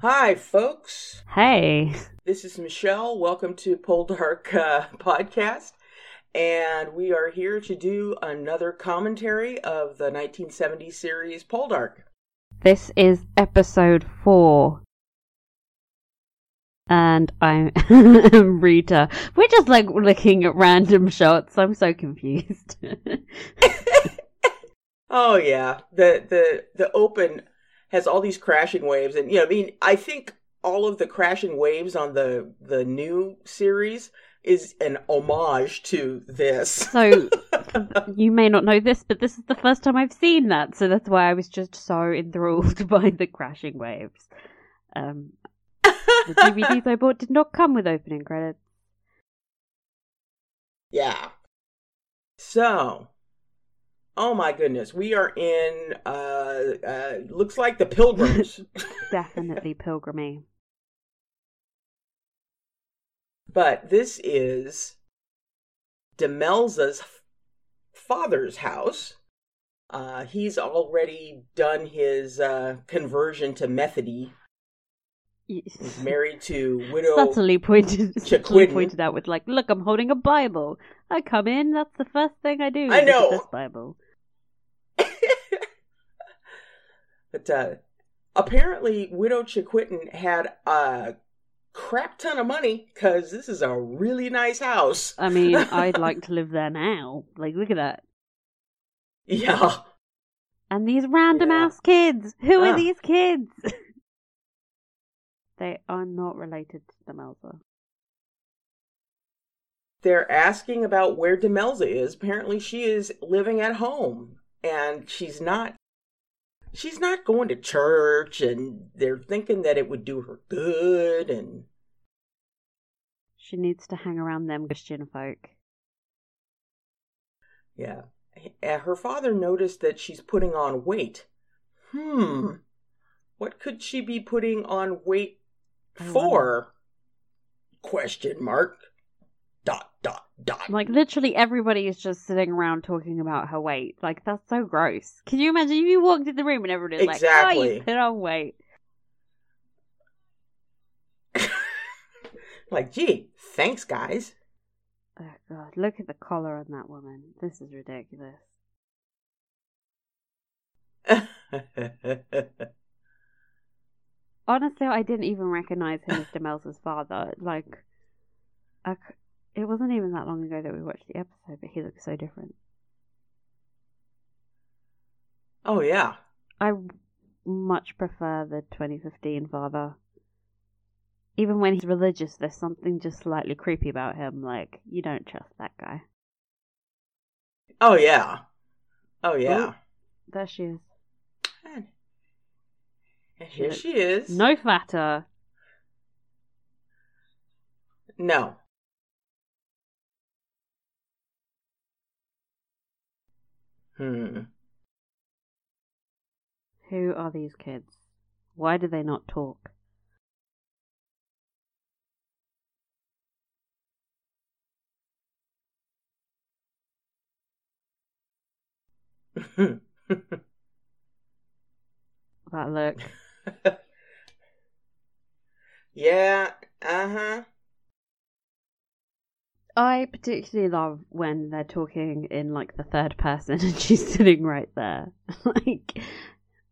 Hi, folks. Hey. This is Michelle. Welcome to Poldark uh, Podcast. And we are here to do another commentary of the 1970 series Poldark. This is episode four. And I'm Rita. We're just like looking at random shots. I'm so confused. oh yeah. The the the open has all these crashing waves and you know, I mean, I think all of the crashing waves on the the new series is an homage to this. so you may not know this, but this is the first time I've seen that, so that's why I was just so enthralled by the crashing waves. Um, the DVDs I bought did not come with opening credits. Yeah. So, oh my goodness, we are in. Uh, uh looks like the Pilgrims. Definitely pilgrimy. but this is Demelza's father's house. Uh, he's already done his uh, conversion to Methody. He's married to widow. Subtly pointed, subtly pointed out with like, "Look, I'm holding a Bible. I come in. That's the first thing I do. I look know. this Bible. But uh, apparently, widow Chegwidden had a crap ton of money because this is a really nice house. I mean, I'd like to live there now. Like, look at that. Yeah. And these random Yeah. ass kids. Who are these kids? they are not related to Demelza. they're asking about where Demelza is. Apparently, she is living at home, and she's not. She's not going to church, and they're thinking that it would do her good. And She needs to hang around them Christian folk. yeah, Uh, her father noticed that she's putting on weight. Hmm, what could she be putting on weight for? Question mark. Dot dot dot. Like, literally everybody is just sitting around talking about her weight. Like, that's so gross. Can you imagine if you walked in the room and everybody was like, oh, Exactly. you put on weight. like, gee, thanks, guys. Oh, God. Look at the collar on that woman. This is ridiculous. Honestly, I didn't even recognize him as Demelza's father. Like, I it wasn't even that long ago that we watched the episode, but he looks so different. oh yeah. I much prefer the 2015 father. Even when he's religious, there's something just slightly creepy about him. Like, you don't trust that guy. Oh yeah. Oh yeah. There she is. And here she is. No fatter. No. Hmm. Who are these kids? Why do they not talk? That look. yeah. Uh huh. I particularly love when they're talking in like the third person and she's sitting right there. like,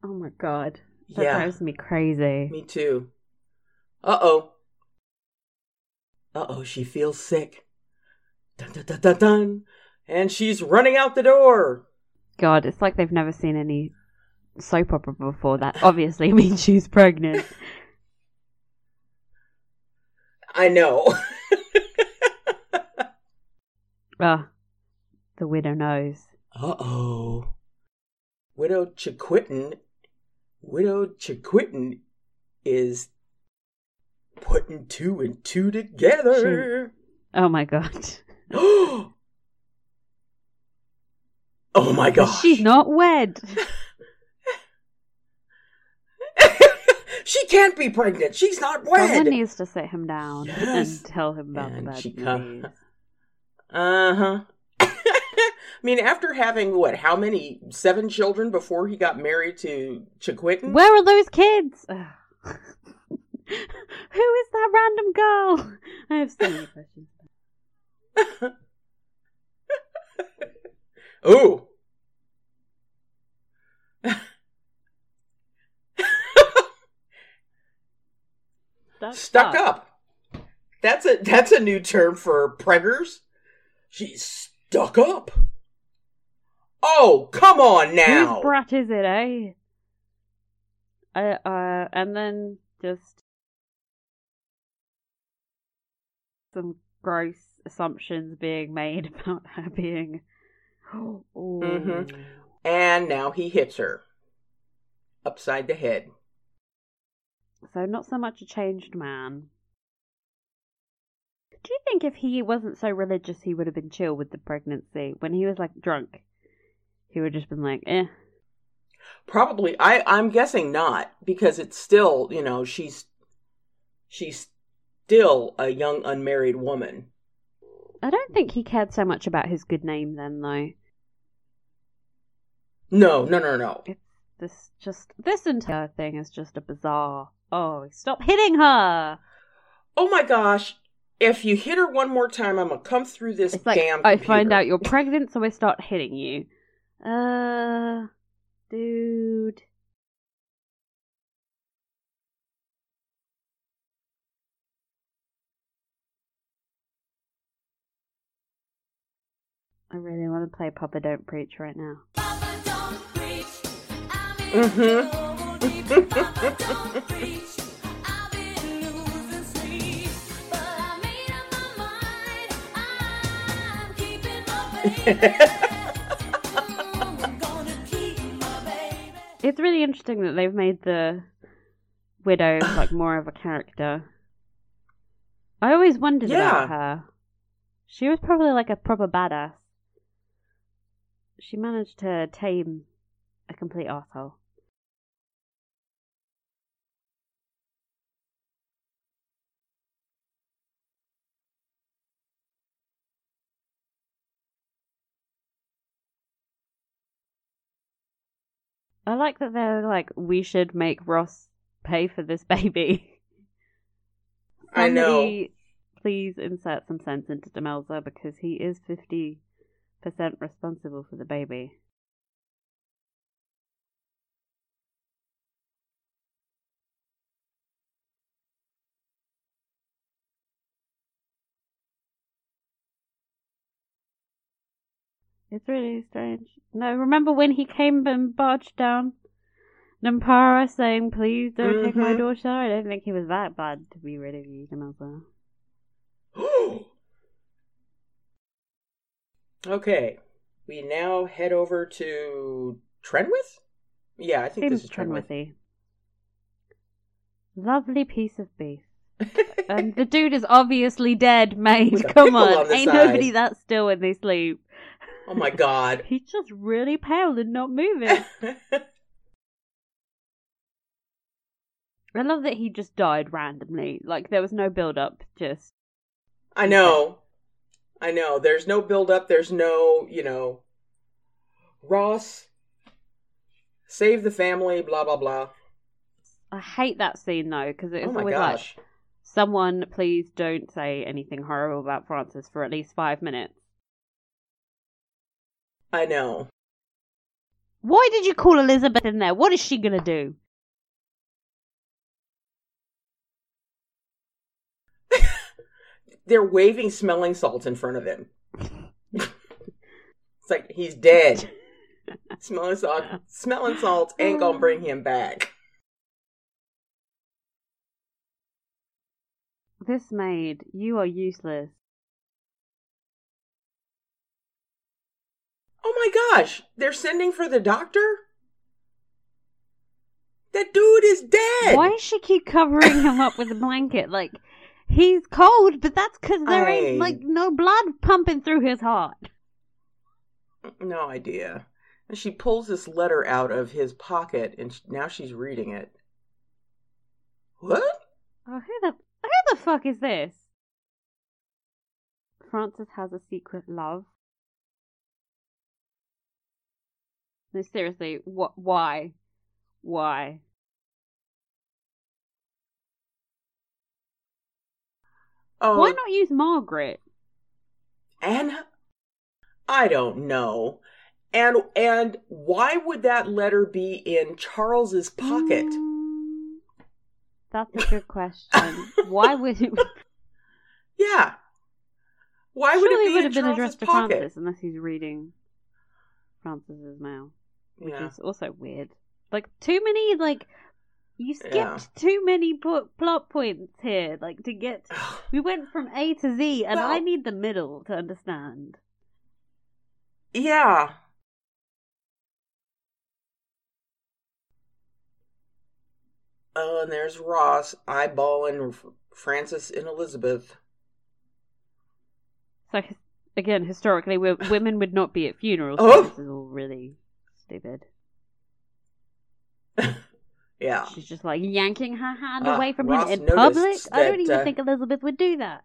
oh my god. That Yeah. drives me crazy. Me too. Uh oh. Uh oh. She feels sick. Dun dun dun dun dun. And she's running out the door. God, it's like they've never seen any soap opera before. That obviously means she's pregnant. I know. Ah, the widow knows. Uh oh. Widow Chegwidden. Widow Chegwidden is putting two and two together. Oh my god. oh my god. She's not wed. she can't be pregnant. She's not wed. Someone needs to sit him down Yes. and tell him about And the bad she news. Uh huh. I mean, after having what? How many? Seven children before he got married to Chegwidden. Where are those kids? Who is that random girl? I have so many questions. Ooh. Stuck, Stuck up. That's a that's a new term for preggers. She's stuck up. Oh, come on now. Whose brat is it, eh? Uh, uh, and then just some gross assumptions being made about her being. Mhm. And now he hits her upside the head. So not so much a changed man. Do you think if he wasn't so religious, he would have been chill with the pregnancy? When he was like drunk, he would have just been like, eh. Probably I I'm guessing not because it's still, you know, she's she's still a young unmarried woman. I don't think he cared so much about his good name then, though. No, no, no, no. It's this just this entire thing is just a bizarre. Oh, stop hitting her! Oh my gosh. If you hit her one more time, I'm gonna come through this It's like damn I find out you're pregnant, so I start hitting you. Uh, dude. I really want to play Papa Don't Preach right now. It's really interesting that they've made the widow like more of a character. I always wondered Yeah. about her. She was probably like a proper badass. She managed to tame a complete asshole. I like that they're like, we should make Ross pay for this baby. I know. Please insert some sense into Demelza because he is 50% responsible for the baby. It's really strange. No, remember when he came and barged down Nampara saying, please don't take my Mhm. daughter? I don't think he was that bad to be rid of you, Demelza. okay. We now head over to Trenwith? Yeah, I think Seems this is Trenwith. Trenwithy. Lovely piece of beef. And the dude is obviously dead, mate. Come on. on Ain't side. nobody that still when they sleep. Oh my god. He's just really pale and not moving. I love that he just died randomly. Like there was no build up, just I know. I know. There's no build up, there's no, you know, Ross save the family, blah blah blah. I hate that scene though, because it's oh always gosh. like someone please don't say anything horrible about Francis for at least five minutes. I know. Why did you call Elizabeth in there? What is she gonna do? They're waving smelling salts in front of him. it's like he's dead. smelling salt smelling salts ain't gonna bring him back. This maid, you are useless. Oh my gosh, they're sending for the doctor? That dude is dead. Why does she keep covering him up with a blanket? Like he's cold, but that's because there ain't like no blood pumping through his heart. No idea. And she pulls this letter out of his pocket and now she's reading it. What? Oh, who the who the fuck is this? Francis has a secret love. No, seriously, what? Why? Why? Oh, Why not use Margaret? Anna? I don't know. And and why would that letter be in Charles's pocket? Mm, that's a good question. Why would it? Yeah. Why would Surely it be would in have been Charles's addressed to? Francis unless he's reading Francis's mail, which Yeah. is also weird. Like too many like. You skipped Yeah. too many po- plot points here, like to get. We went from A to Z, and I need the middle to understand. Yeah. Oh, and there's Ross eyeballing Francis and Elizabeth. So his- again, historically, women would not be at funerals. Oh! So this is all really stupid. Yeah. She's just like yanking her hand Ah, away from Ross him in public. I don't even uh, think Elizabeth would do that.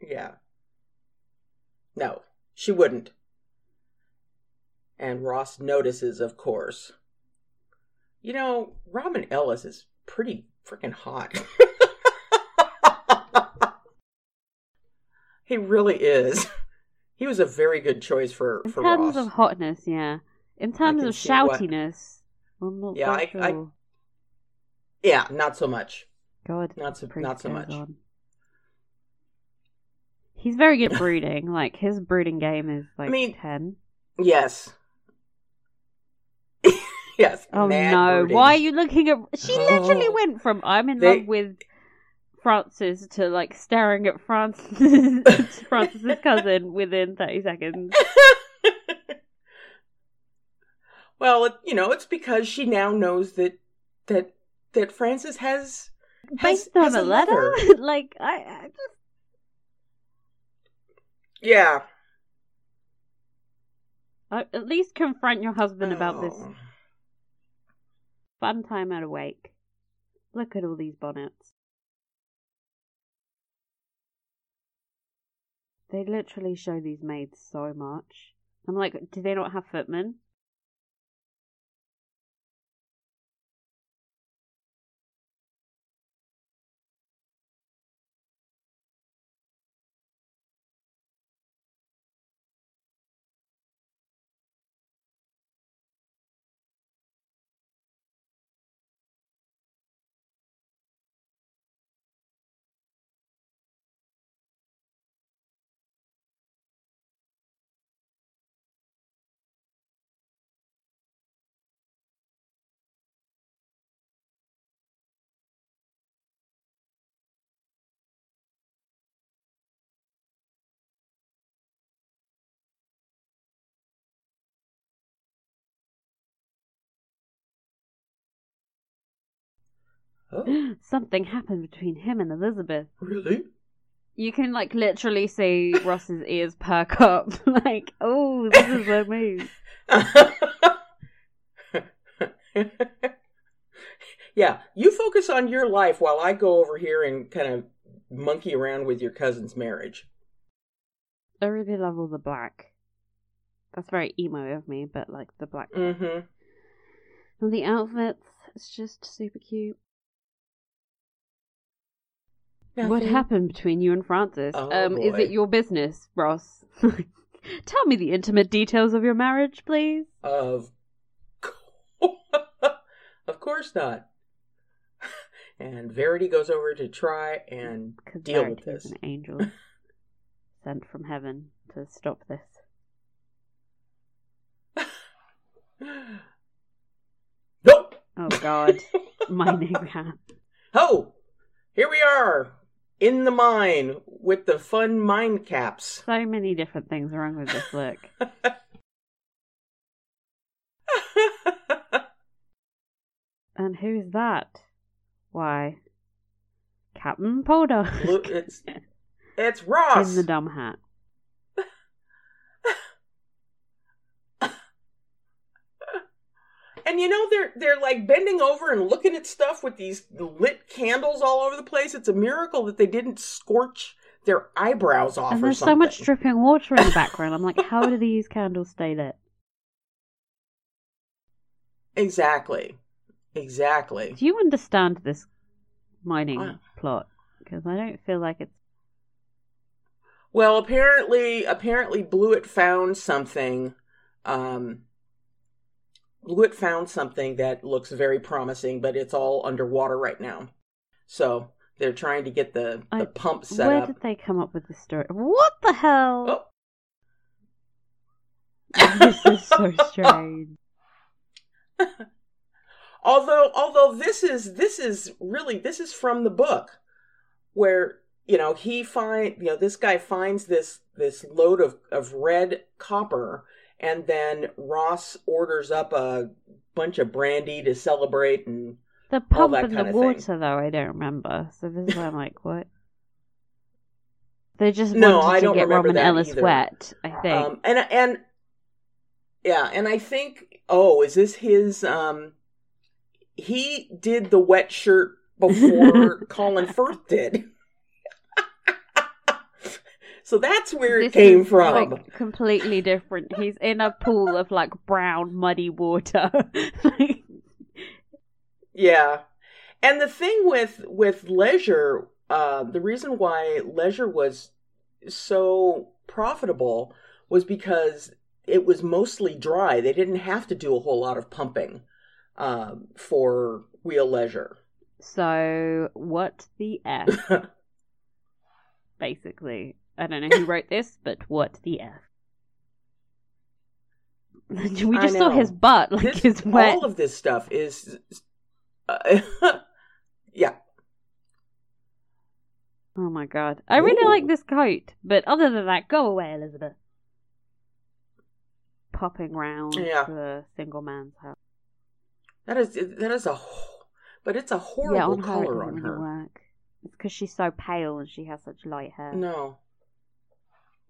Yeah. No, she wouldn't. And Ross notices, of course. You know, Robin Ellis is pretty freaking hot. he really is. He was a very good choice for, In for terms Ross. of hotness, yeah. In terms of what- shoutiness, I'm not Yeah, I- I- sure. yeah, not so much. God, Not so not so much. on. He's very good at brooding. like his brooding game is like mean, ten. Yes. yes. Oh no! brooding. Why are you looking at? She oh. literally Oh. went from "I'm in They- love with Francis" to like staring at Francis, Francis's cousin within thirty seconds. well, it, you know, it's because she now knows that that that Francis has has, Based on has a letter, lover. like I, I just Yeah. I, at least confront your husband about this Oh. fun time at a wake. Look at all these bonnets. They literally show these maids so much. I'm like, do they not have footmen? Oh, Something happened between him and Elizabeth. really? You can like literally see Ross's ears perk up, like, oh, this is a move. yeah, you focus on your life while I go over here and kind of monkey around with your cousin's marriage. I really love all the black. That's very emo of me, but like the black Mm-hmm. and the outfits, it's just super cute. What happened between you and Francis? Oh, um, is boy. it your business, Ross? Tell me the intimate details of your marriage, please. Of, of course not. And Verity goes over to try and deal Verity with is this. an angel sent from heaven to stop this. Nope. Oh God, mining rat. Oh, here we are in the mine with the fun mine caps. So many different things wrong with this look. And who's that? Why, Captain Poldark Look, it's it's Ross. in the dumb hat. And you know they're they're like bending over and looking at stuff with these lit candles all over the place. It's a miracle that they didn't scorch their eyebrows off And there's so much dripping water in the background. I'm like, how do these candles stay lit? Exactly. Exactly. Do you understand this mining Uh. plot? Because I don't feel like it's Well, apparently, apparently, Blewett found something. Um, Blewett found something that looks very promising, but it's all underwater right now. So they're trying to get the, the I- pump set Where up. Where did they come up with this story? What the hell? Oh. this is so strange. although although this is this is really this is from the book where you know he find you know this guy finds this this load of of red copper and then Ross orders up a bunch of brandy to celebrate and The pump that and the of thing. water, though, I don't remember. So this is why I'm like, what? They just No, wanted I to get that Ellis either. wet, I think. um and and yeah and I think oh is this his um he did the wet shirt before Colin Firth did so that's where it came from like, completely different. He's in a pool of like brown, muddy water. Like, Yeah. And the thing with with leisure, uh, the reason why leisure was so profitable was because it was mostly dry. They didn't have to do a whole lot of pumping um, for Wheal Leisure. so what the f? Basically, I don't know who wrote this, but what the f? we just saw his butt, like This- his wet. all of this stuff is, uh, yeah. Oh my god, I really like this coat, but other than that, go away, Elizabeth. Popping round Yeah. the single man's house. That is that is a, but it's a horrible yeah, on her it color doesn't on really her. work. It's because she's so pale and she has such light hair. No.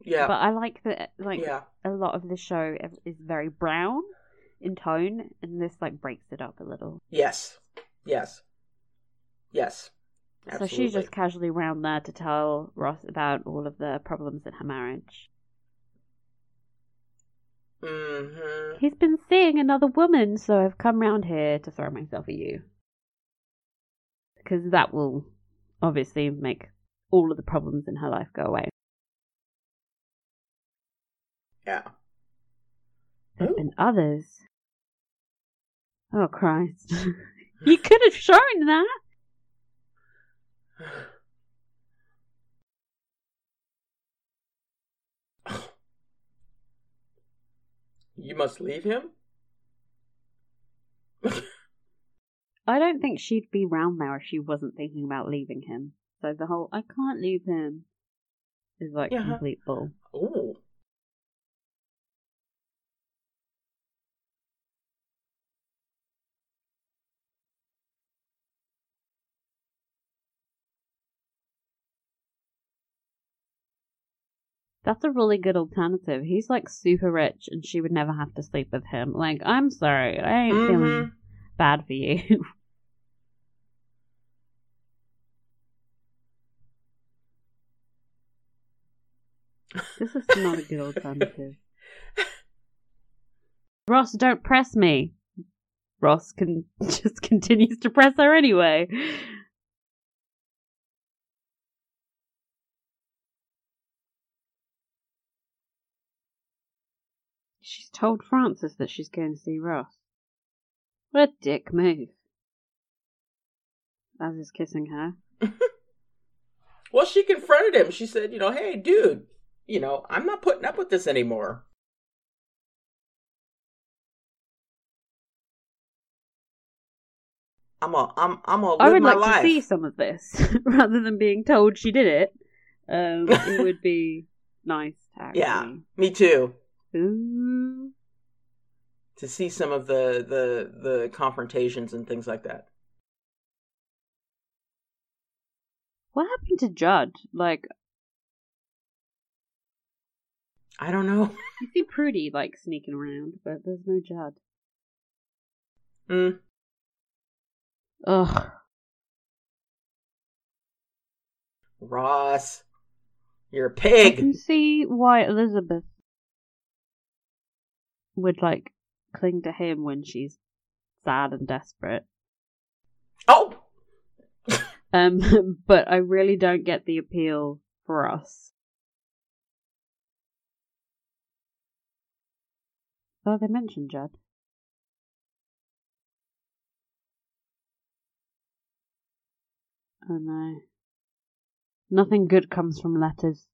Yeah. But I like that, like yeah. a lot of the show is very brown in tone, and this like breaks it up a little. Yes. Yes. Yes. So she's just casually round there to tell Ross about all of the problems in her marriage. Mm-hmm. He's been seeing another woman, so I've come round here to throw myself at you. Because that will obviously make all of the problems in her life go away. Yeah. Ooh. been others. Oh Christ. you could have shown that. You must leave him? I don't think she'd be round there if she wasn't thinking about leaving him. So the whole I can't leave him is like Yeah. complete bull. Ooh. That's a really good alternative. He's like super rich and she would never have to sleep with him. Like, I'm sorry, I ain't feeling Mhm. bad for you. this is not a good alternative. Ross, don't press me. Ross can just continues to press her anyway. She's told Francis that she's going to see Ross. What a dick move. As he's kissing her. Well, she confronted him. She said, you know, hey, dude, you know, I'm not putting up with this anymore. I'm a, I'm, I'm gonna I would like life. to see some of this rather than being told she did it. Um, it would be nice actually. Yeah, me too. Ooh. To see some of the, the, the confrontations and things like that. What happened to Judd? Like, I don't know. you see Prudie like sneaking around, but there's no Judd. Mm. Ugh. Ross, you're a pig. I can see why Elizabeth would like cling to him when she's sad and desperate. Oh. um, but I really don't get the appeal for us. Oh, they mentioned Judd. Oh no. Nothing good comes from letters.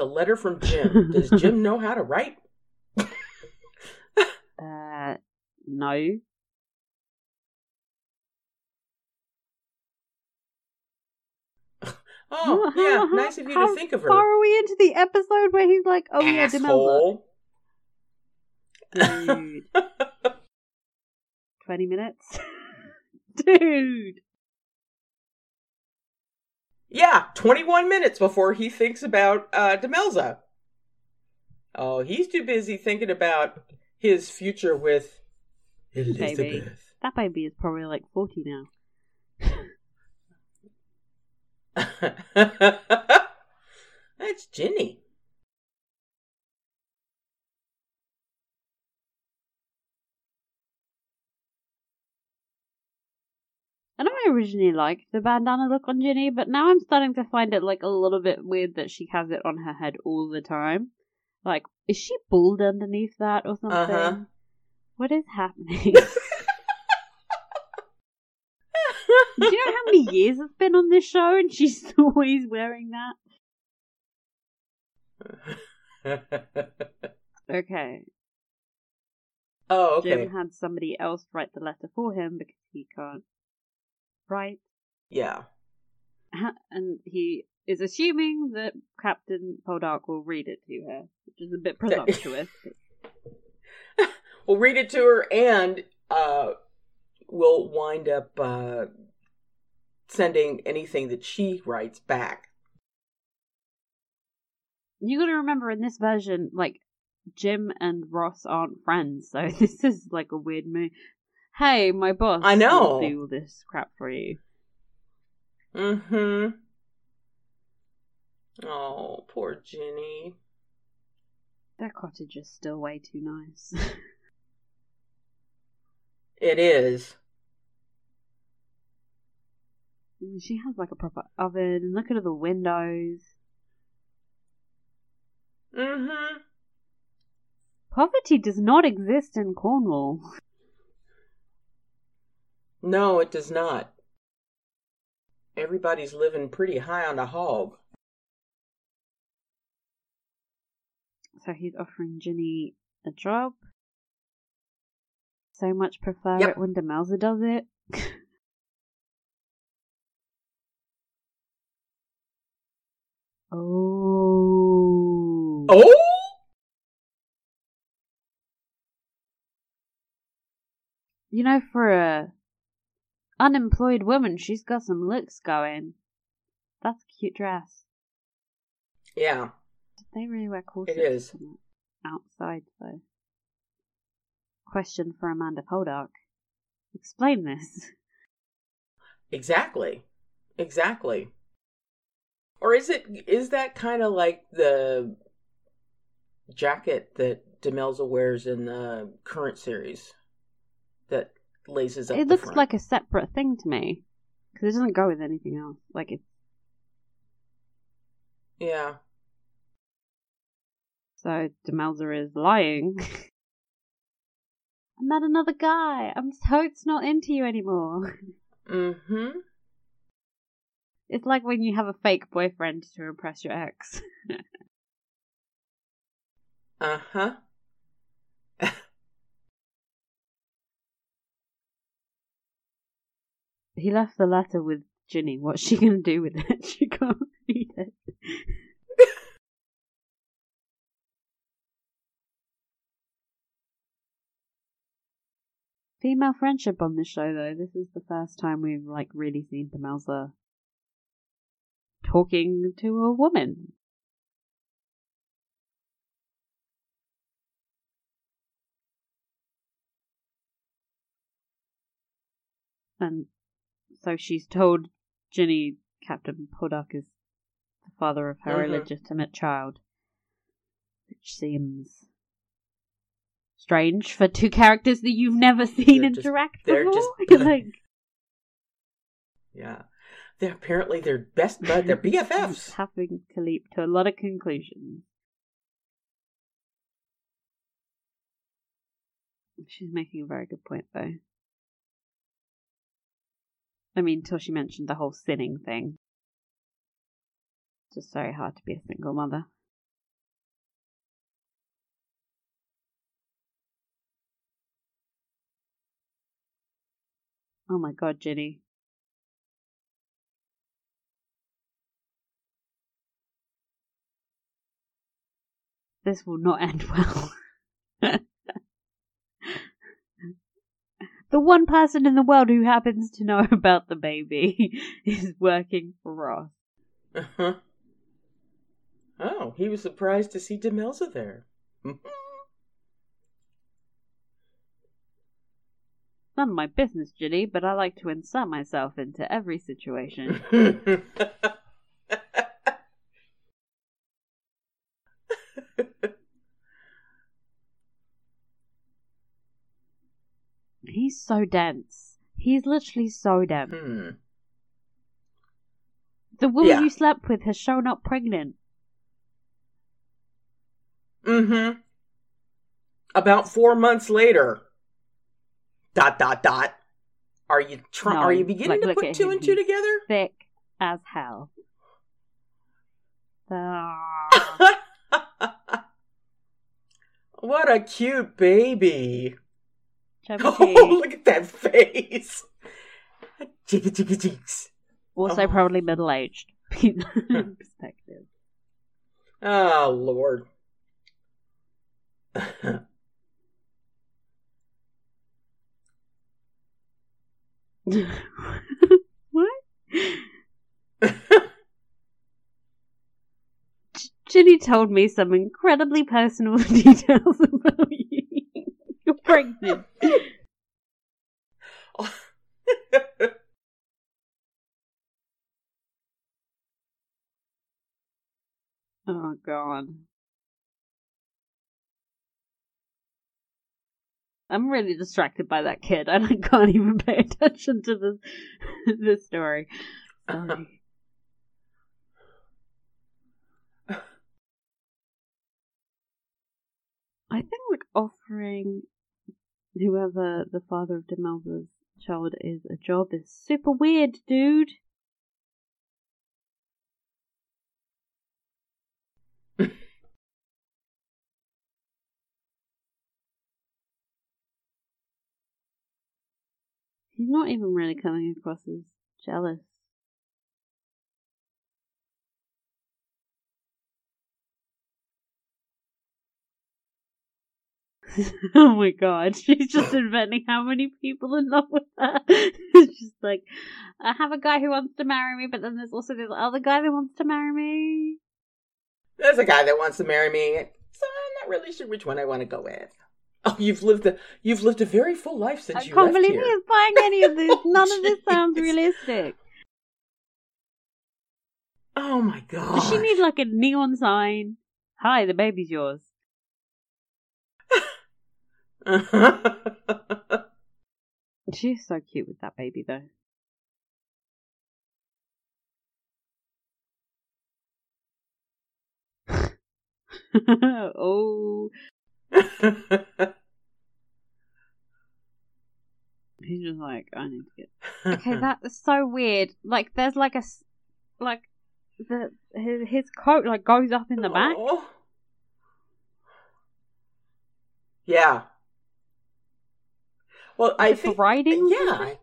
A letter from Jim. Does Jim know how to write? Uh, no. Oh, yeah, how- nice of you how to think of her. Far are we into the episode where he's like, "Oh yeah, Demelza." Asshole. Dude, twenty minutes, dude. Yeah, 21 minutes before he thinks about uh, Demelza. Oh, he's too busy thinking about his future with Elizabeth. That baby is probably like forty now. That's Ginny. I know I originally liked the bandana look on Ginny, but now I'm starting to find it like a little bit weird that she has it on her head all the time. Like, is she bald underneath that or something? Uh-huh. What is happening? Do you know how many years it's been on this show and she's always wearing that? Okay. oh, okay. Jim had somebody else write the letter for him because he can't write. Yeah. And he is assuming that Captain Poldark will read it to her, which is a bit presumptuous. We'll read it to her and uh, we'll wind up uh, sending anything that she writes back. you gotta remember in this version, like, Jim and Ross aren't friends, so this is like a weird move. Hey, my boss. I know. will do all this crap for you. Mm-hmm. Oh, poor Ginny. That cottage is still way too nice. It is. she has like a proper oven. Look at all the windows. Mm-hmm. Poverty does not exist in Cornwall. No, it does not. Everybody's living pretty high on the hog. So he's offering Ginny a job. So much prefer Yep. it when Demelza does it. oh. Oh! You know, for a unemployed woman, she's got some looks going. That's a cute dress. Yeah. Did They really wear corsets is. on the outside, though. Question for Amanda Poldark. Explain this. Exactly. Exactly. Or is it is that kind of like the jacket that Demelza wears in the current series that laces up It looks front? like a separate thing to me because it doesn't go with anything else. Like it's Yeah. so Demelza is lying. I met another guy. I'm so it's not into you anymore. Mm-hmm. It's like when you have a fake boyfriend to impress your ex. Uh-huh. he left the letter with Ginny. What's she gonna do with it? She can't read it. Female friendship on this show, though. This is the first time we've like really seen Demelza talking to a woman. And so she's told Ginny Captain Poldark is the father of her Mhm. illegitimate child, which seems strange for two characters that you've never seen They're just- interact they're before. just- like, Yeah. They're apparently they're best bud. They're BFFs. having to leap to a lot of conclusions. She's making a very good point, though. I mean, until she mentioned the whole sinning thing. It's just very hard to be a single mother. Oh my god, Ginny. This will not end well. the one person in the world who happens to know about the baby is working for Ross. Uh-huh. Oh, he was surprised to see Demelza there. None of my business, Ginny, but I like to insert myself into every situation. He's so dense. He's literally so dense. hmm. The woman Yeah. you slept with has shown up pregnant. Mm-hmm. About four months later. Dot dot dot. Are you trying? No, are you beginning like, to put two him. and two together? Thick as hell. What a cute baby! Chubby Oh, look at that face! Jiggy jiggy jigs. Also Oh. probably middle aged. Perspective. Oh Lord. what? Ginny told me some incredibly personal details about you. Pregnant. Oh god. I'm really distracted by that kid and I can't even pay attention to this this story. Sorry. I think like offering whoever the father of Demelza's child is a job is super weird, dude. He's not even really coming across as jealous. oh my god, she's just inventing how many people in love with her. she's like, I have a guy who wants to marry me, but then there's also this other guy that wants to marry me. There's a guy that wants to marry me, so I'm not really sure which one I want to go with. Oh, you've lived a you've lived a very full life since I you I can't believe here. he is buying any of this. Oh, None of this sounds realistic. Oh my god! Does she need like a neon sign? Hi, the baby's yours. She's so cute with that baby though. oh, he's just like, I need to get. Okay, that is so weird. Like, there's like a, like, the his, his coat like goes up in the back. Oh. Yeah. Well, I think riding. Yeah, something?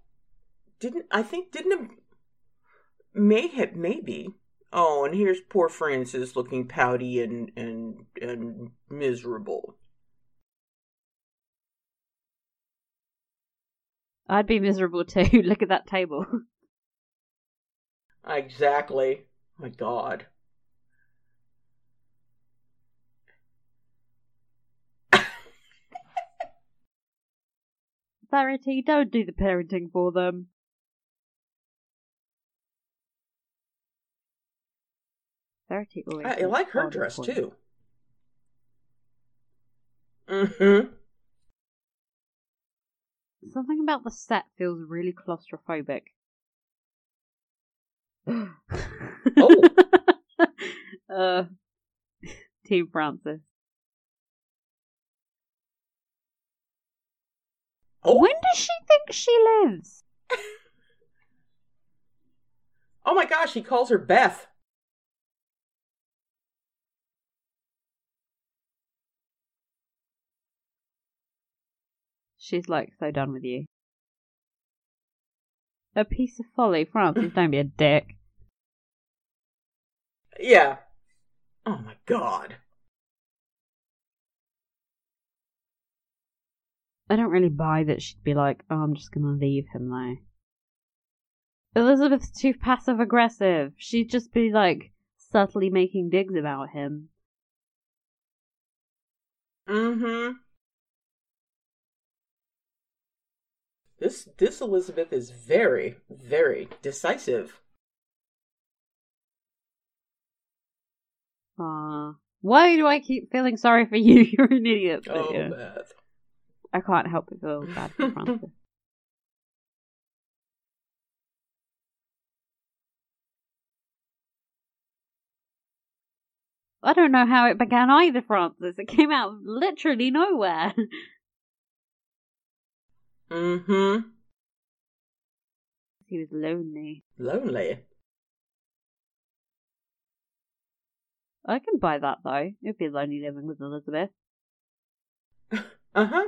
Didn't I think didn't it may have maybe. Oh, and here's poor Francis looking pouty and and and miserable. I'd be miserable too. Look at that table. Exactly. My God. Verity, don't do the parenting for them. Verity always. I, I like her dress points. too. Mm-hmm. Something about the set feels really claustrophobic. Oh. uh, Team Francis. Oh. When does she think she lives? oh my gosh, he calls her Beth. She's like so done with you. A piece of folly, Francis. Don't be a dick. Yeah. Oh my god. I don't really buy that she'd be like, oh, I'm just gonna leave him though. Elizabeth's too passive aggressive. She'd just be like subtly making digs about him. Mm-hmm. This this Elizabeth is very, very decisive. Uh, why do I keep feeling sorry for you? You're an idiot. Oh, yeah. Beth. I can't help but feel bad for Francis. I don't know how it began either, Francis. It came out of literally nowhere. Mm-hmm. he was lonely. Lonely. I can buy that though. It'd be lonely living with Elizabeth. Uh-huh.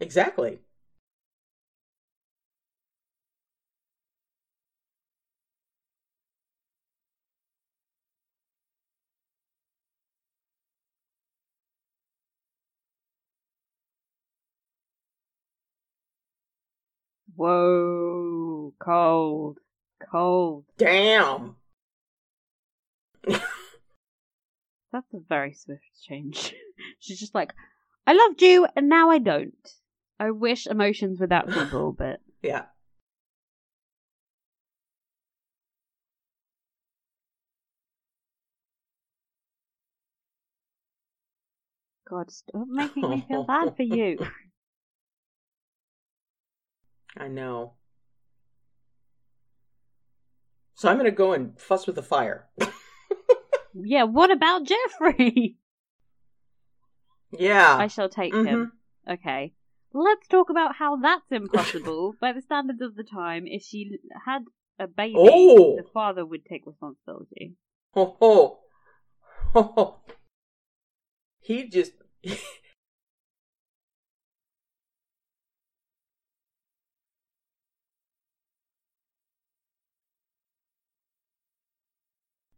Exactly. Whoa, cold, cold. Damn. That's a very swift change. She's just like, I loved you and now I don't. I wish emotions were that simple, but Yeah. God, stop making me feel bad for you. I know. So I'm gonna go and fuss with the fire. yeah, what about Geoffrey? yeah. I shall take Mhm. him. Okay. Let's talk about how that's impossible by the standards of the time. If she had a baby, Oh! the father would take responsibility. Ho ho. Ho ho. He just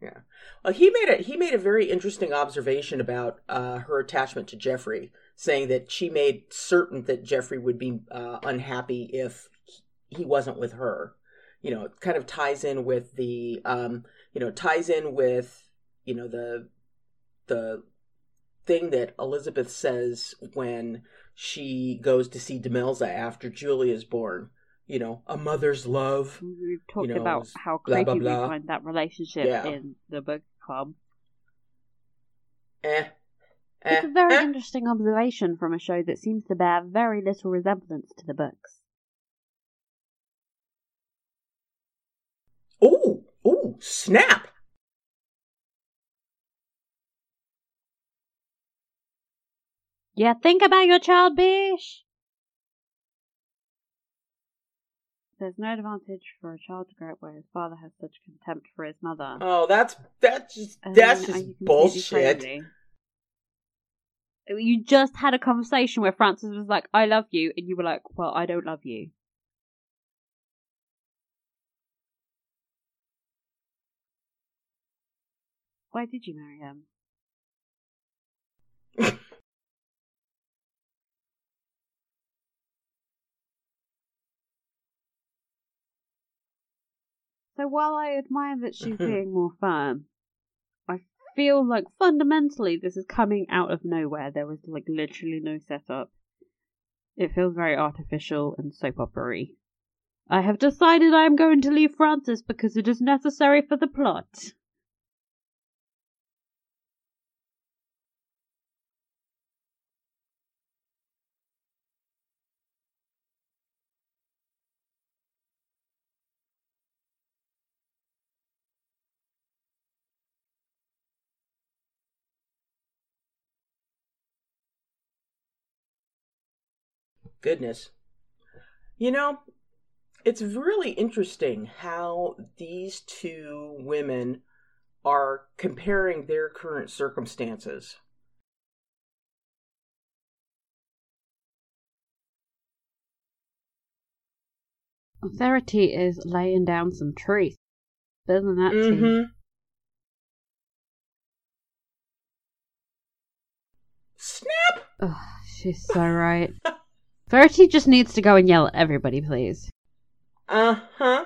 Yeah. Well, he made a he made a very interesting observation about uh, her attachment to Geoffrey, saying that she made certain that Geoffrey would be uh, unhappy if he wasn't with her. You know, it kind of ties in with the um, you know ties in with you know the the thing that Elizabeth says when she goes to see Demelza after Julia's born. You know, a mother's love. We've talked know, about how blah, creepy blah, we find that relationship Yeah. in the book club. Eh. It's a very eh. interesting observation from a show that seems to bear very little resemblance to the books. Ooh, ooh, snap! Yeah, think about your child, bish. There's no advantage for a child to grow up where his father has such contempt for his mother. Oh, that's that's just I that's mean, just bullshit. crazy? You just had a conversation where Francis was like, I love you, and you were like, Well, I don't love you. Why did you marry him? So while I admire that she's being more firm, feel like fundamentally this is coming out of nowhere. There was like literally no setup. It feels very artificial and soap opera I have decided I am going to leave Francis because it is necessary for the plot. Goodness. You know, it's really interesting how these two women are comparing their current circumstances. Authority is laying down some truth. than that. Mm-hmm. Snap! Ugh, she's so right. Verity just needs to go and yell at everybody, please. Uh huh.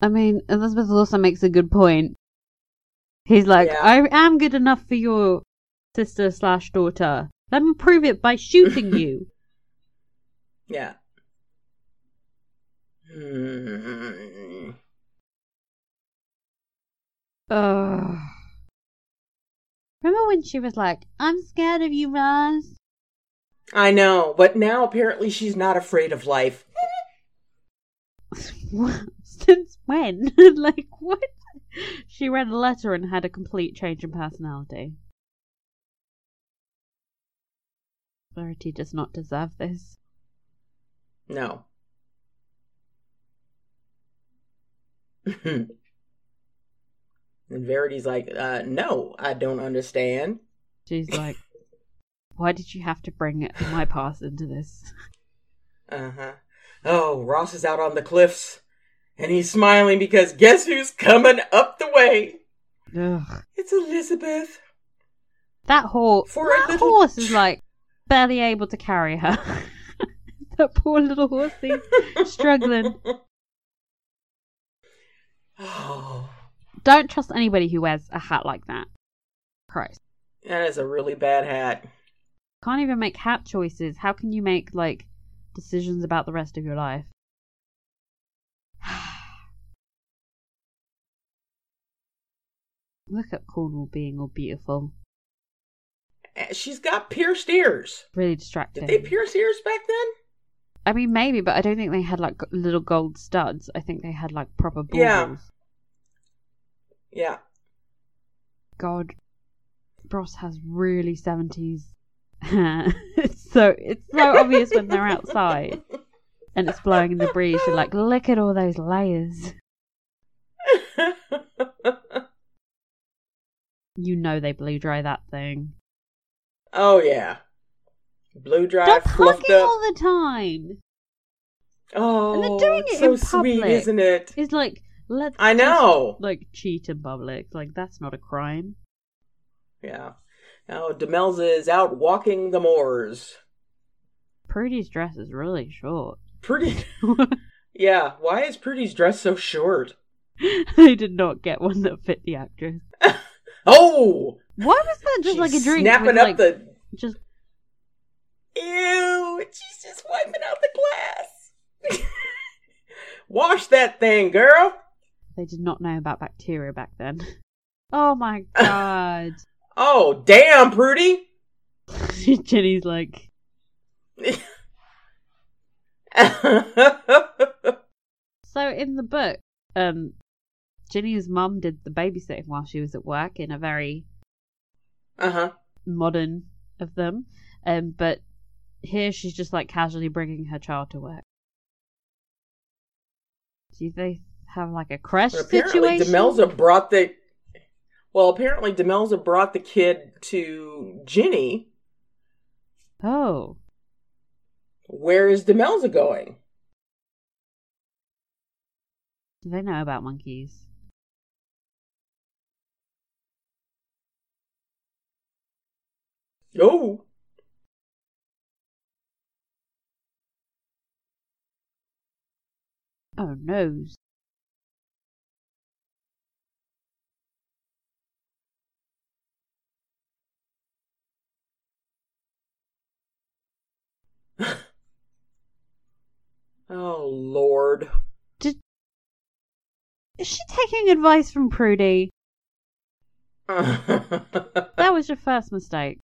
I mean, Elizabeth also makes a good point. He's like, Yeah. I am good enough for your sister slash daughter. Let me prove it by shooting you. Yeah. Hmm. Ugh. Remember when she was like, I'm scared of you, Ross? I know, but now apparently she's not afraid of life. Since when? like, what? She read a letter and had a complete change in personality. Verity does not deserve this. No. and Verity's like, uh, no, I don't understand. She's like, why did you have to bring my past into this? Uh huh. Oh, Ross is out on the cliffs, and he's smiling because guess who's coming up the way? Ugh. It's Elizabeth. That horse, For a that little horse is like barely able to carry her. that poor little horsey struggling. Oh, Don't trust anybody who wears a hat like that. Christ. that is a really bad hat. Can't even make hat choices. How can you make, like, decisions about the rest of your life? Look at Cornwall being all beautiful. Eh, She's got pierced ears. Really distracting. Did they pierce ears back then? I mean, maybe, but I don't think they had, like, little gold studs. I think they had, like, proper baubles. Yeah. Yeah. God, Ross has really 70s hair. so, it's so obvious when they're outside and it's blowing in the breeze. You're like, look at all those layers. You know they blew dry that thing. oh yeah. Blue dry, Stop hugging up. all the time. Oh, And they're oh, doing it's it so in sweet, public. isn't it? It's like, let's I know. like cheat in public. Like that's not a crime. Yeah. Now Demelza is out walking the moors. Prudie's dress is really short. Pretty. Yeah. Why is Prudie's dress so short? they did not get one that fit the actress. Oh, Why was that just she's like a drink? snapping with, up like, the. just Ew! She's just wiping out the glass. Wash that thing, girl. They did not know about bacteria back then. Oh my god. Oh, damn, Prudie. Jenny's like, so in the book, um, Ginny's mum did the babysitting while she was at work in a very uh huh. modern of them. Um, but here she's just like casually bringing her child to work. Do they have like a crash Apparently, situation? Demelza brought the. Well, apparently, Demelza brought the kid to Ginny. Oh, Where is Demelza going? do they know about monkeys? Oh. Oh no. Oh, Lord. Is she taking advice from Prudie? That was your first mistake.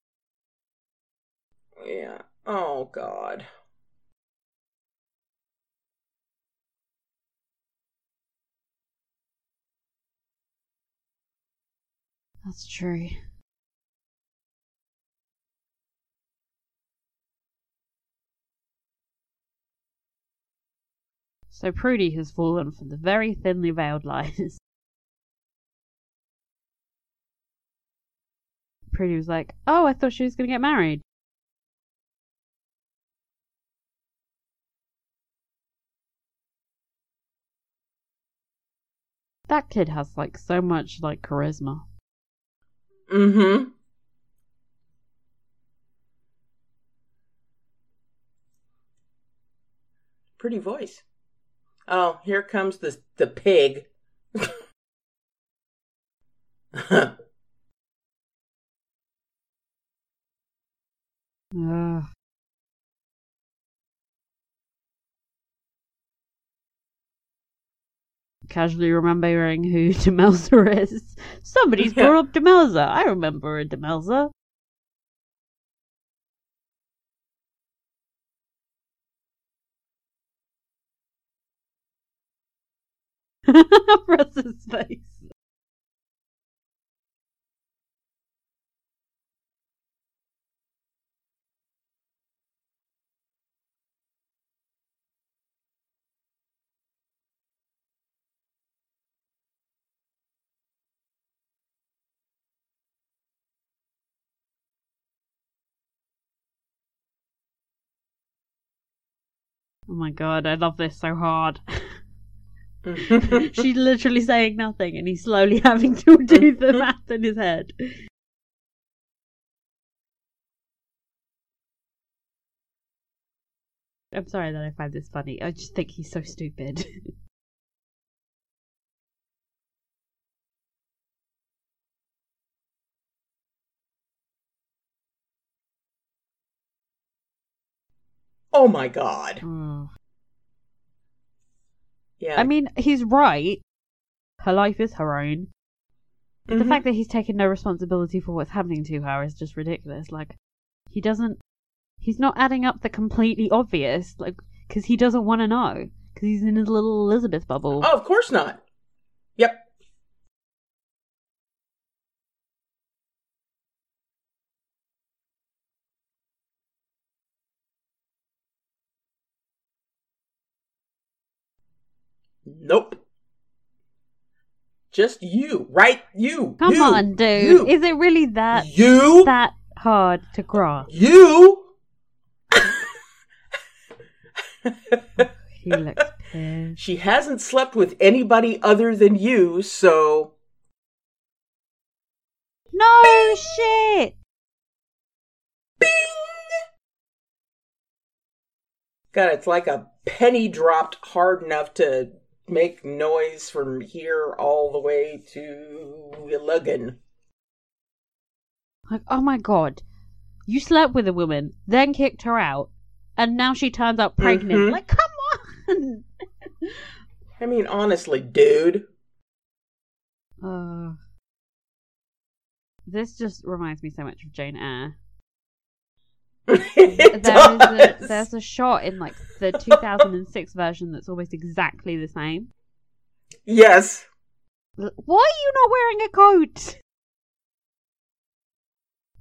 Yeah. Oh, God. That's true. So Prudie has fallen for the very thinly veiled lies. Prudie was like, Oh, I thought she was going to get married. That kid has like so much like charisma. Mm-hmm. Pretty voice. Oh, here comes the the pig. Ugh. Casually remembering who Demelza is. Somebody's brought up Demelza. I remember a Demelza. Ross's face. Oh my god, I love this so hard. She's literally saying nothing, and he's slowly having to do the math in his head. I'm sorry that I find this funny. I just think he's so stupid. oh my god. Oh. Yeah. I mean, he's right. Her life is her own. The Mhm. fact that he's taken no responsibility for what's happening to her is just ridiculous. Like, he doesn't. He's not adding up the completely obvious, like, because he doesn't want to know. Because he's in his little Elizabeth bubble. Oh, of course not. Yep. Nope. Just you, right? You. Come you, on, dude. You. Is it really that you. that hard to grasp? you. He looks pissed. she hasn't slept with anybody other than you, so No shit. Bing. God, it's like a penny dropped hard enough to make noise from here all the way to Illuggan. Like, oh my god, you slept with a woman, then kicked her out, and now she turns up pregnant. Mhm. Like, come on. I mean, honestly, dude. Uh, this just reminds me so much of Jane Eyre. There is a, there's a shot in like the 2006 version that's almost exactly the same. Yes. Why are you not wearing a coat?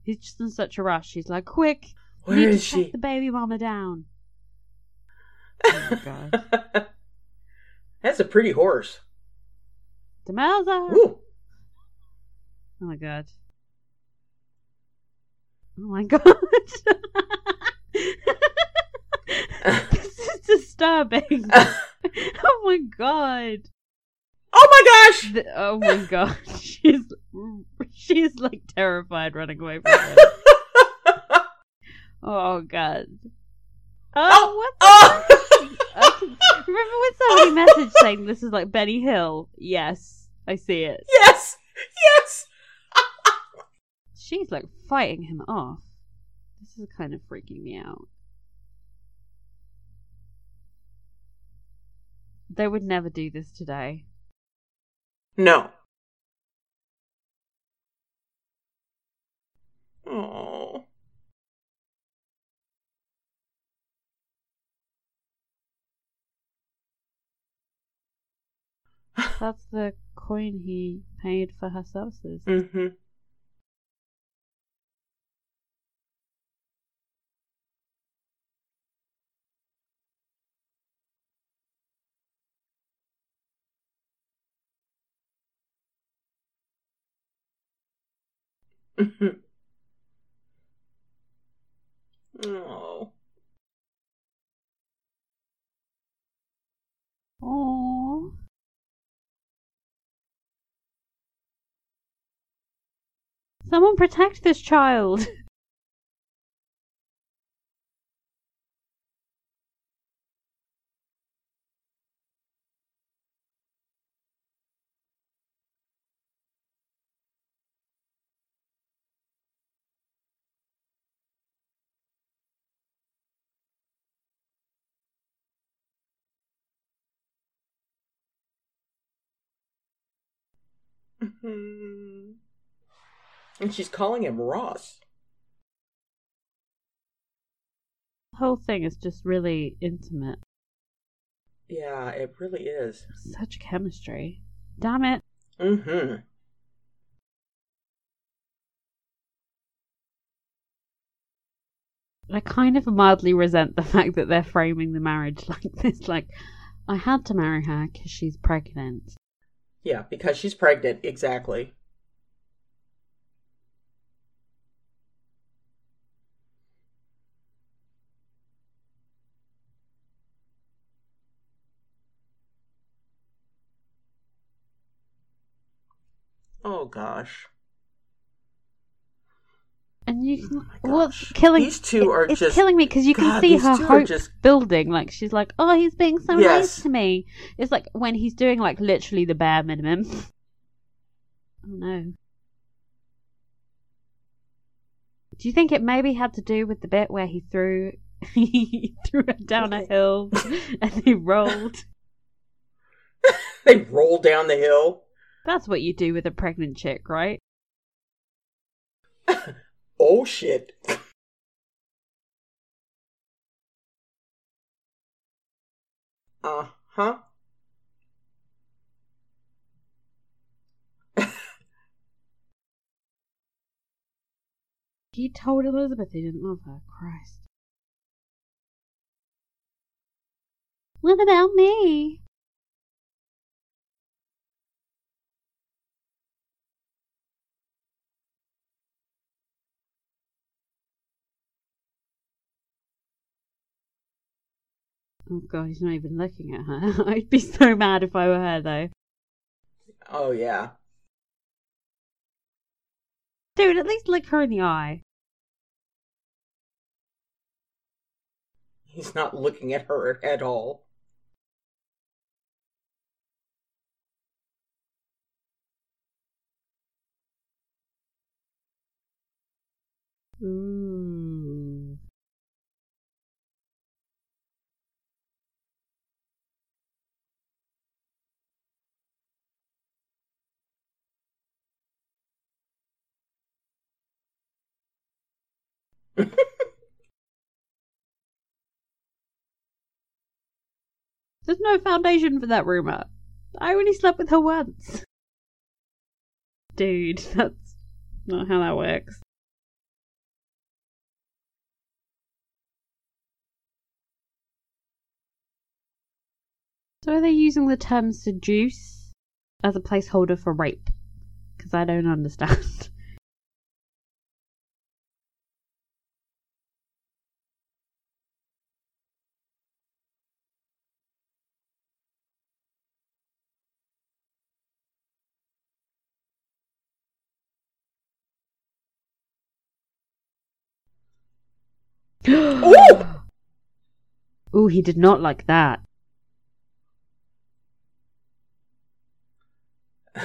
He's just in such a rush. He's like, quick, Where need is to she? the baby mama down. Oh my god. That's a pretty horse. Demelza! Ooh. Oh my god. Oh my god. disturbing. oh my god. Oh my gosh! Th- oh my god. She's she's like terrified running away from him. Oh god. Um, oh, what? Oh! I remember when somebody messaged saying this is like Benny Hill? Yes, I see it. yes! Yes! She's like fighting him off. This is kind of freaking me out. They would never do this today. No. Oh. That's the coin he paid for her services. Mm-hmm. oh. Aww. Someone protect this child. and she's calling him Ross. The whole thing is just really intimate. Yeah, it really is. Such chemistry. Damn it. Mm-hmm. I kind of mildly resent the fact that they're framing the marriage like this. Like, I had to marry her because she's pregnant. Yeah, because she's pregnant, exactly. Oh gosh. Oh what's killing? These two are it's just killing me because you can see her hope just- building. Like she's like, "Oh, he's being so Yes. nice to me." It's like when he's doing like literally the bare minimum. oh no. Do you think it maybe had to do with the bit where he threw he threw her down a hill and he rolled? they roll down the hill. That's what you do with a pregnant chick, right? Oh shit. Uh huh. He told Elizabeth he didn't love her. Christ. What about me? Oh god, he's not even looking at her. I'd be so mad if I were her though. Oh yeah. Dude, at least look her in the eye. He's not looking at her at all. Ooh. There's no foundation for that rumor. I only slept with her once. Dude, that's not how that works. So are they using the term seduce as a placeholder for rape? Because I don't understand. Ooh! Ooh, he did not like that.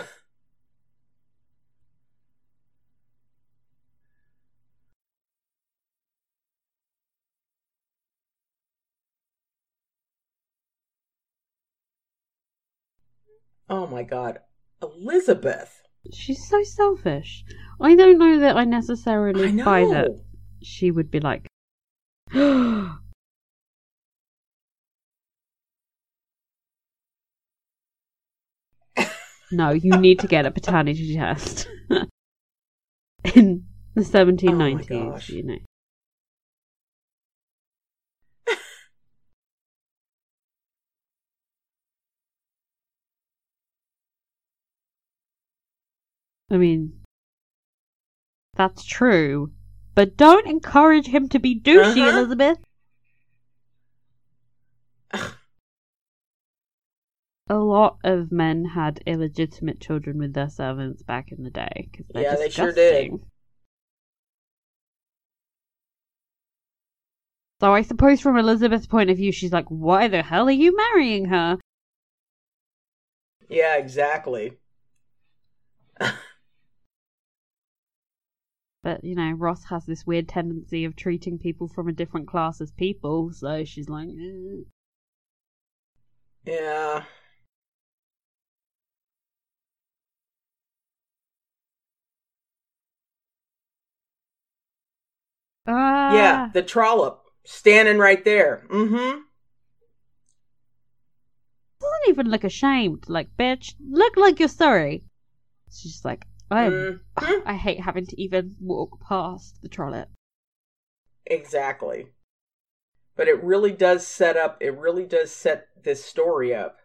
Oh my god. Elizabeth. She's so selfish. I don't know that I necessarily I buy that she would be like, no, you need to get a paternity test. In the 1790s, Oh you know. I mean, That's true. But don't encourage him to be douchey, Uh-huh. Elizabeth. A lot of men had illegitimate children with their servants back in the day. 'cause Yeah, they sure did. So I suppose from Elizabeth's point of view, she's like, why the hell are you marrying her? Yeah, exactly. But, you know, Ross has this weird tendency of treating people from a different class as people, so she's like, eh. Yeah. Ah. Yeah, the trollop standing right there. Mm-hmm. doesn't even look ashamed. Like, bitch, look like you're sorry. She's just like, I am, Mhm. I hate having to even walk past the trollop. Exactly. But it really does set up, it really does set this story up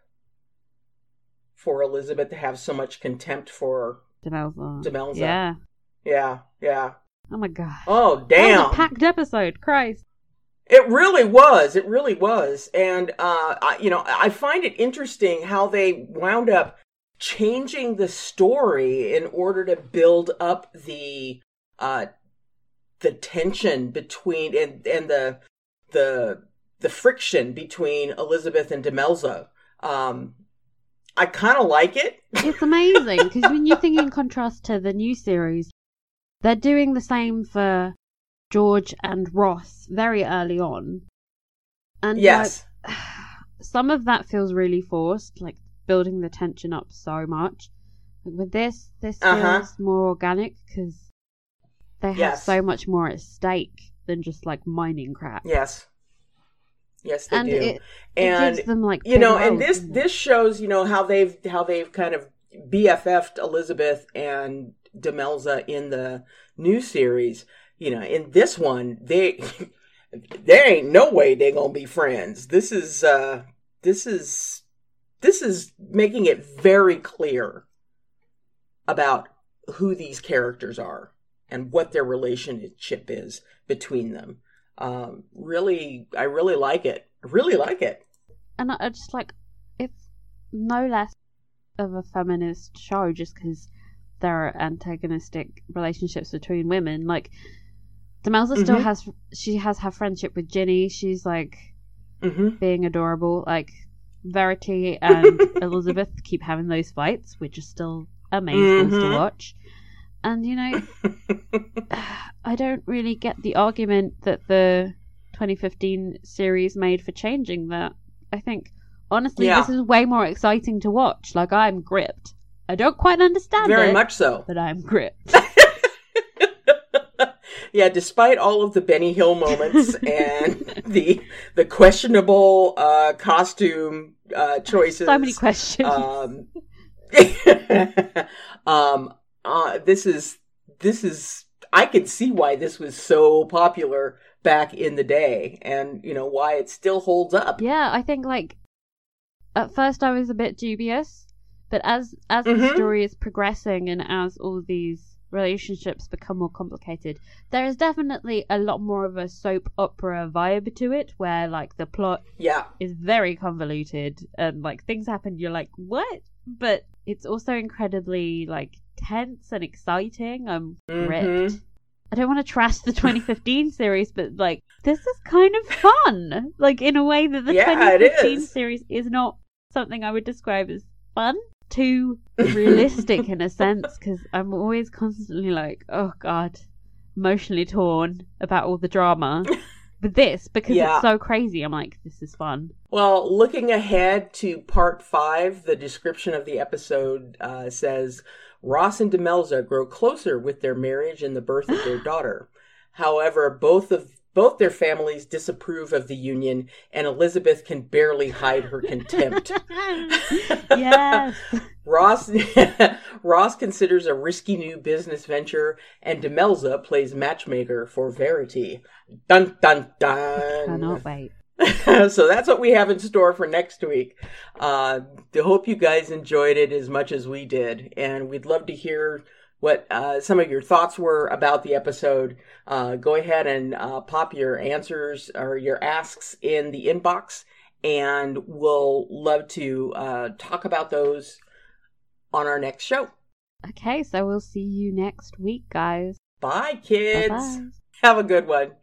for Elizabeth to have so much contempt for. Demelza. Demelza. Yeah. Yeah, yeah. Oh my god. Oh, damn. a packed episode. Christ. It really was. It really was. And, uh, I, you know, I find it interesting how they wound up changing the story in order to build up the, uh, the tension between and, and the, the, the friction between Elizabeth and Demelza. Um, I kind of like it. It's amazing because when you think in contrast to the new series, they're doing the same for George and Ross very early on. And yes. like, some of that feels really forced, like building the tension up so much. Like with this, this feels Uh-huh. more organic because they have Yes. so much more at stake than just like mining crap. yes. Yes, they and do. it, it and gives them like you know and this this shows you know how they've how they've kind of bff'd elizabeth and demelza in the new series you know in this one they there ain't no way they gonna be friends. This is uh this is this is making it very clear about who these characters are and what their relationship is between them. Um really i really like it. Really like it. And I just like it's no less of a feminist show just because there are antagonistic relationships between women. Like Demelza still Mhm. has she has her friendship with Ginny. She's like hmm being adorable. Like Verity and Elizabeth keep having those fights, which are still amazing to Mhm. watch. And you know, I don't really get the argument that the 2015 series made for changing that. I think, honestly, Yeah. this is way more exciting to watch. Like, I'm gripped. I don't quite understand Very it, much so. but I'm gripped. yeah, despite all of the Benny Hill moments and the the questionable uh, costume uh, choices, so many questions. um, um, uh, this is this is I can see why this was so popular back in the day, and you know why it still holds up. yeah, I think like at first I was a bit dubious, but as as the Mhm. story is progressing and as all these relationships become more complicated, there is definitely a lot more of a soap opera vibe to it, where like the plot Yeah, is very convoluted and like things happen you're like what but it's also incredibly like tense and exciting i'm gripped Mhm. i don't want to trash the 2015 series but like this is kind of fun like in a way that the Yeah, 2015 is. series is not something i would describe as fun too realistic in a sense because i'm always constantly like oh god emotionally torn about all the drama But this because Yeah. it's so crazy i'm like this is fun Well, looking ahead to part five, the description of the episode uh, says Ross and Demelza grow closer with their marriage and the birth of their daughter. However, both of both their families disapprove of the union, and Elizabeth can barely hide her contempt. yes. Ross Ross considers a risky new business venture, and Demelza plays matchmaker for Verity. Dun dun dun. Cannot wait. so that's what we have in store for next week. Uh, I hope you guys enjoyed it as much as we did, and we'd love to hear what uh, some of your thoughts were about the episode. Uh, go ahead and uh, pop your answers or your asks in the inbox, and we'll love to uh, talk about those on our next show. Okay, so we'll see you next week, guys. Bye, kids. Bye-bye. Have a good one.